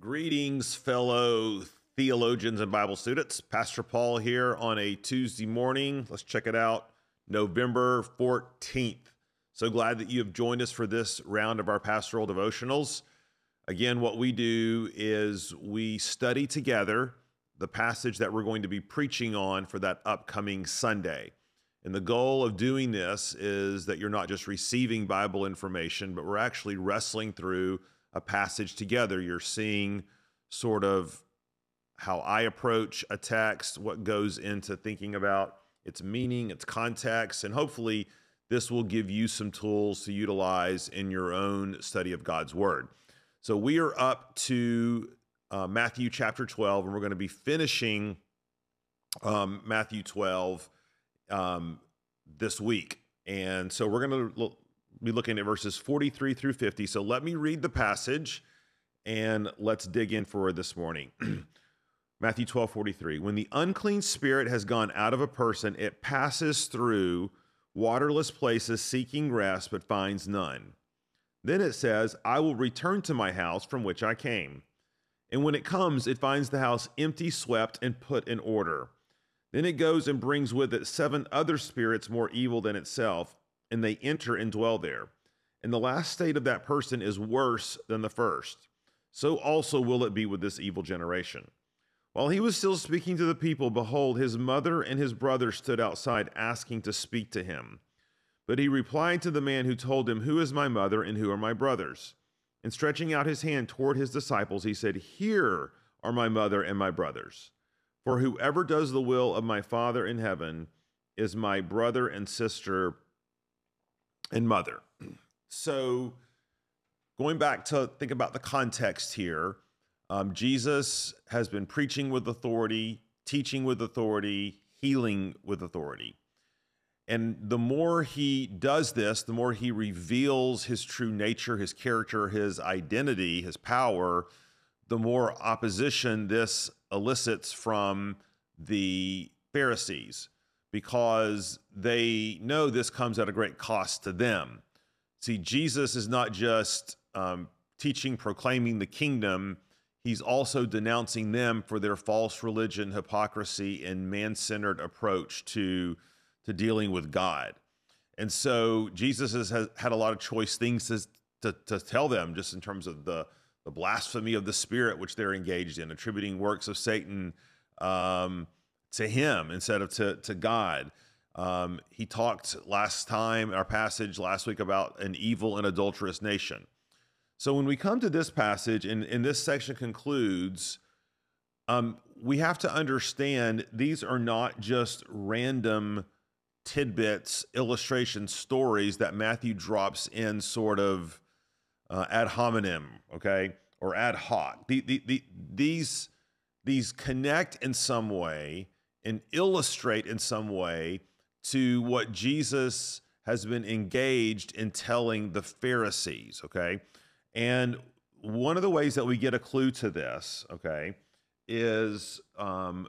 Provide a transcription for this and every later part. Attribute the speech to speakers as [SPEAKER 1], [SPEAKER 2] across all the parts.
[SPEAKER 1] Greetings, fellow theologians and Bible students. Pastor Paul here on a Tuesday morning. Let's check it out. November 14th. So glad that you have joined us for this round of our pastoral devotionals. Again, what we do is we study together the passage that we're going to be preaching on for that upcoming Sunday. And the goal of doing this is that you're not just receiving Bible information, but we're actually wrestling through a passage together. You're seeing sort of how I approach a text, what goes into thinking about its meaning, its context, and hopefully this will give you some tools to utilize in your own study of God's Word. So we are up to uh, Matthew chapter 12, and we're going to be finishing um, Matthew 12 um, this week. And so we're going to be looking at verses 43 through 50. So let me read the passage and let's dig in for this morning. Matthew 12, 43. When the unclean spirit has gone out of a person, it passes through waterless places seeking rest, but finds none. Then it says, I will return to my house from which I came. And when it comes, it finds the house empty, swept, and put in order. Then it goes and brings with it seven other spirits more evil than itself and they enter and dwell there. And the last state of that person is worse than the first. So also will it be with this evil generation. While he was still speaking to the people, behold, his mother and his brother stood outside asking to speak to him. But he replied to the man who told him, Who is my mother and who are my brothers? And stretching out his hand toward his disciples, he said, Here are my mother and my brothers. For whoever does the will of my Father in heaven is my brother and sister and mother. So, going back to think about the context here, um, Jesus has been preaching with authority, teaching with authority, healing with authority. And the more he does this, the more he reveals his true nature, his character, his identity, his power, the more opposition this elicits from the Pharisees because they know this comes at a great cost to them. See, Jesus is not just um, teaching, proclaiming the kingdom, he's also denouncing them for their false religion, hypocrisy, and man centered approach to, to dealing with God. And so Jesus has, had a lot of choice things to, to, to tell them, just in terms of the, the blasphemy of the spirit which they're engaged in, attributing works of Satan. Um, to him instead of to, to God. Um, he talked last time, our passage last week, about an evil and adulterous nation. So when we come to this passage, and, and this section concludes, um, we have to understand these are not just random tidbits, illustration stories that Matthew drops in sort of uh, ad hominem, okay, or ad hoc. The, the, the, these, these connect in some way and illustrate in some way to what Jesus has been engaged in telling the Pharisees, okay? And one of the ways that we get a clue to this, okay, is um,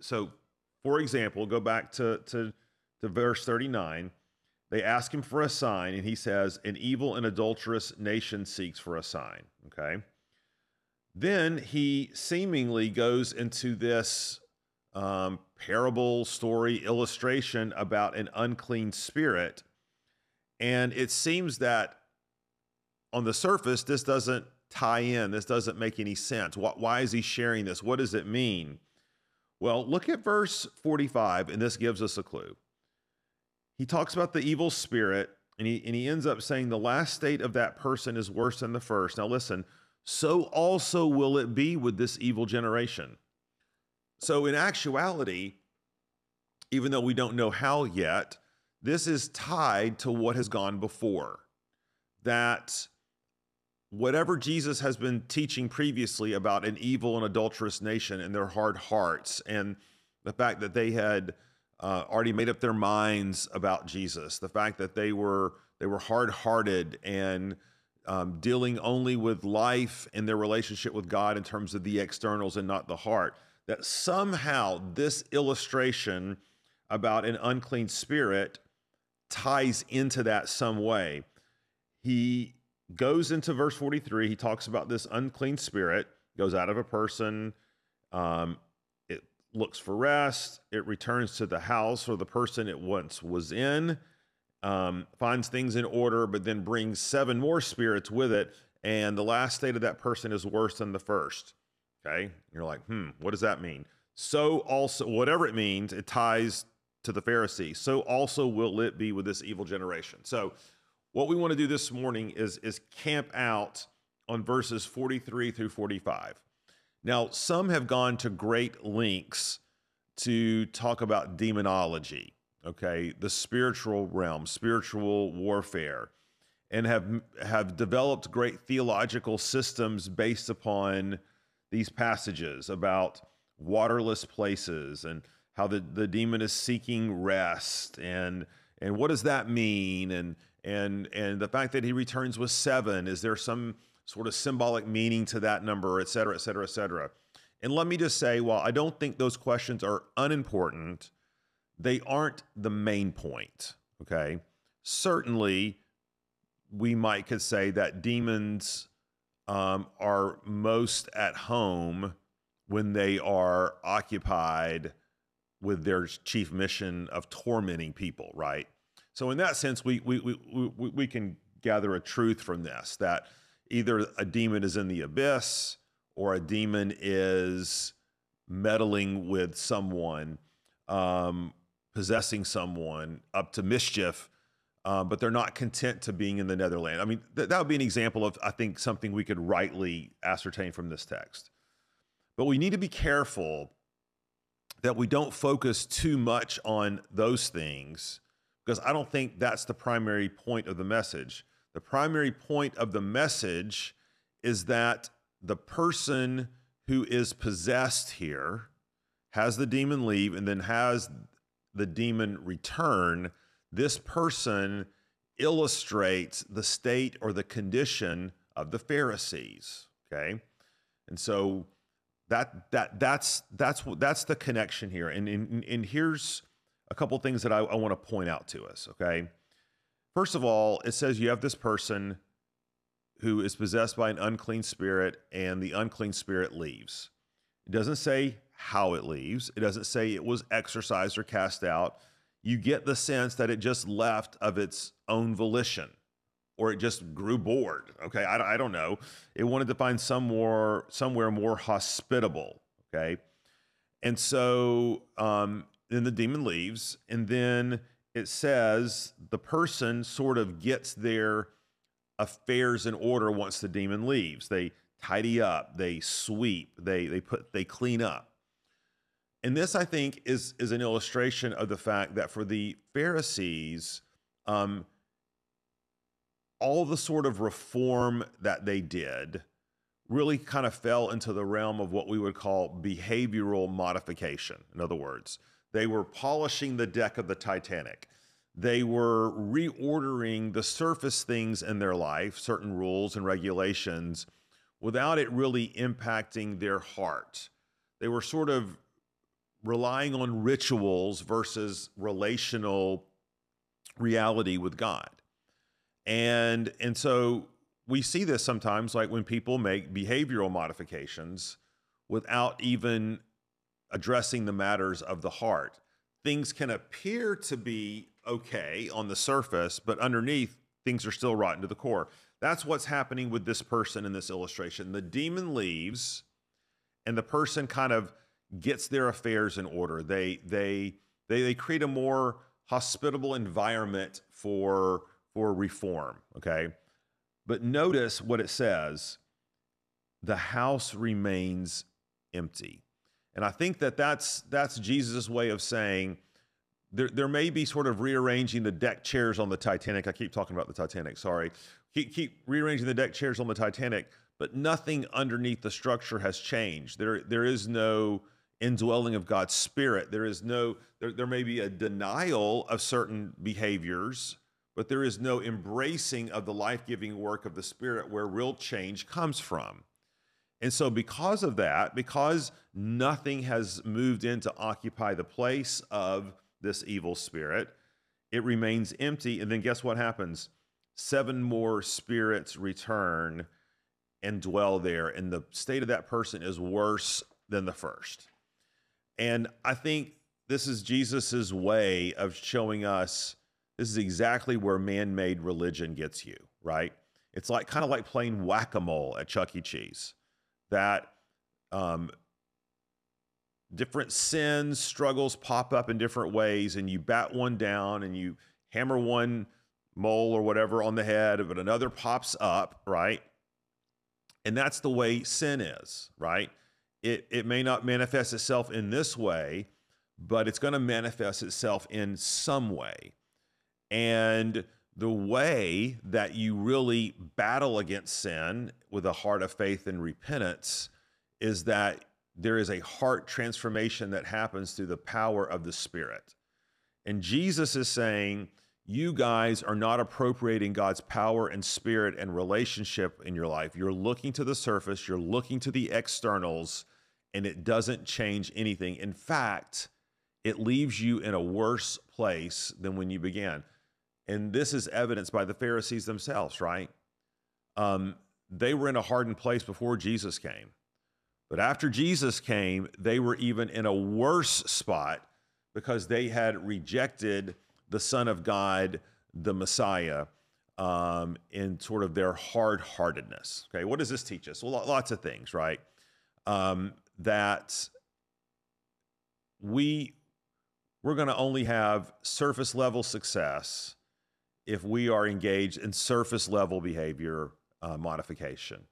[SPEAKER 1] so for example, go back to, to, to verse 39. They ask him for a sign, and he says, An evil and adulterous nation seeks for a sign, okay? Then he seemingly goes into this um, parable, story, illustration about an unclean spirit. And it seems that on the surface, this doesn't tie in. This doesn't make any sense. Why is he sharing this? What does it mean? Well, look at verse 45, and this gives us a clue. He talks about the evil spirit, and he, and he ends up saying the last state of that person is worse than the first. Now, listen, so also will it be with this evil generation. So, in actuality, even though we don't know how yet, this is tied to what has gone before. That whatever Jesus has been teaching previously about an evil and adulterous nation and their hard hearts, and the fact that they had uh, already made up their minds about Jesus, the fact that they were they were hard hearted and um, dealing only with life and their relationship with God in terms of the externals and not the heart that somehow this illustration about an unclean spirit ties into that some way. He goes into verse 43, he talks about this unclean spirit. goes out of a person. Um, it looks for rest. It returns to the house or the person it once was in, um, finds things in order, but then brings seven more spirits with it. And the last state of that person is worse than the first. Okay. You're like, hmm, what does that mean? So also, whatever it means, it ties to the Pharisee. So also will it be with this evil generation. So, what we want to do this morning is is camp out on verses 43 through 45. Now, some have gone to great lengths to talk about demonology, okay, the spiritual realm, spiritual warfare, and have have developed great theological systems based upon these passages about waterless places and how the, the demon is seeking rest and and what does that mean? And and and the fact that he returns with seven is there some sort of symbolic meaning to that number et cetera et cetera et cetera? And let me just say while i don't think those questions are unimportant they aren't the main point okay? Certainly we might could say that demons um, are most at home when they are occupied with their chief mission of tormenting people, right? So in that sense, we we we we, we can gather a truth from this that either a demon is in the abyss or a demon is meddling with someone, um, possessing someone up to mischief, uh, but they're not content to being in the Netherland. I mean, th- that would be an example of, I think, something we could rightly ascertain from this text. But we need to be careful that we don't focus too much on those things because I don't think that's the primary point of the message. The primary point of the message is that the person who is possessed here has the demon leave and then has the demon return. This person illustrates the state or the condition of the Pharisees. Okay. And so that that that's that's that's the connection here and and, and here's a couple things that I, I want to point out to us okay first of all it says you have this person who is possessed by an unclean spirit and the unclean spirit leaves it doesn't say how it leaves it doesn't say it was exorcised or cast out you get the sense that it just left of its own volition or it just grew bored. Okay, I, I don't know. It wanted to find some more somewhere more hospitable. Okay, and so um, then the demon leaves, and then it says the person sort of gets their affairs in order once the demon leaves. They tidy up, they sweep, they they put they clean up. And this, I think, is is an illustration of the fact that for the Pharisees, um, all the sort of reform that they did really kind of fell into the realm of what we would call behavioral modification. In other words, they were polishing the deck of the Titanic. They were reordering the surface things in their life, certain rules and regulations, without it really impacting their heart. They were sort of relying on rituals versus relational reality with God. And and so we see this sometimes like when people make behavioral modifications without even addressing the matters of the heart. Things can appear to be okay on the surface, but underneath things are still rotten to the core. That's what's happening with this person in this illustration. The demon leaves and the person kind of gets their affairs in order. They they they they create a more hospitable environment for for reform, okay? But notice what it says the house remains empty. And I think that that's, that's Jesus' way of saying there, there may be sort of rearranging the deck chairs on the Titanic. I keep talking about the Titanic, sorry. Keep, keep rearranging the deck chairs on the Titanic, but nothing underneath the structure has changed. There, there is no indwelling of God's Spirit. There is no, there, there may be a denial of certain behaviors but there is no embracing of the life giving work of the Spirit where real change comes from. And so, because of that, because nothing has moved in to occupy the place of this evil spirit, it remains empty. And then, guess what happens? Seven more spirits return, and dwell there, and the state of that person is worse than the first. And I think this is Jesus's way of showing us this is exactly where man made religion gets you, right? It's like kind of like playing whack a mole at Chuck E. Cheese, that um, different sins, struggles pop up in different ways, and you bat one down and you hammer one mole or whatever on the head, but another pops up, right? And that's the way sin is, right? It, it may not manifest itself in this way, but it's going to manifest itself in some way. And the way that you really battle against sin with a heart of faith and repentance is that there is a heart transformation that happens through the power of the Spirit. And Jesus is saying, you guys are not appropriating God's power and spirit and relationship in your life. You're looking to the surface, you're looking to the externals, and it doesn't change anything. In fact, it leaves you in a worse place than when you began. And this is evidenced by the Pharisees themselves, right? Um, they were in a hardened place before Jesus came. But after Jesus came, they were even in a worse spot because they had rejected the Son of God, the Messiah, um, in sort of their hard heartedness. Okay, what does this teach us? Well, lots of things, right? Um, that we we're going to only have surface level success if we are engaged in surface level behavior uh, modification.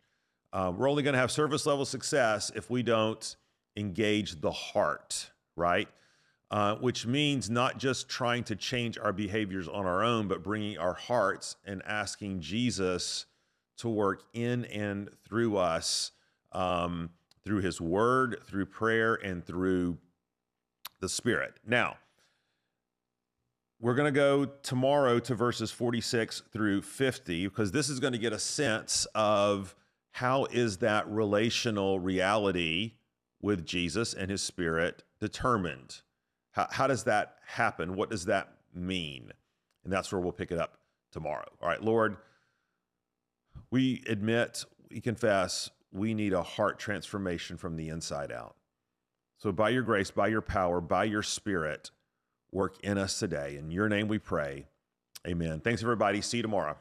[SPEAKER 1] Uh, we're only going to have surface level success if we don't engage the heart, right? Uh, which means not just trying to change our behaviors on our own, but bringing our hearts and asking Jesus to work in and through us um, through his word, through prayer, and through the Spirit. Now, we're going to go tomorrow to verses 46 through 50 because this is going to get a sense of how is that relational reality with Jesus and his Spirit determined? How, how does that happen? What does that mean? And that's where we'll pick it up tomorrow. All right, Lord, we admit, we confess, we need a heart transformation from the inside out. So, by your grace, by your power, by your spirit, work in us today. In your name we pray. Amen. Thanks, everybody. See you tomorrow.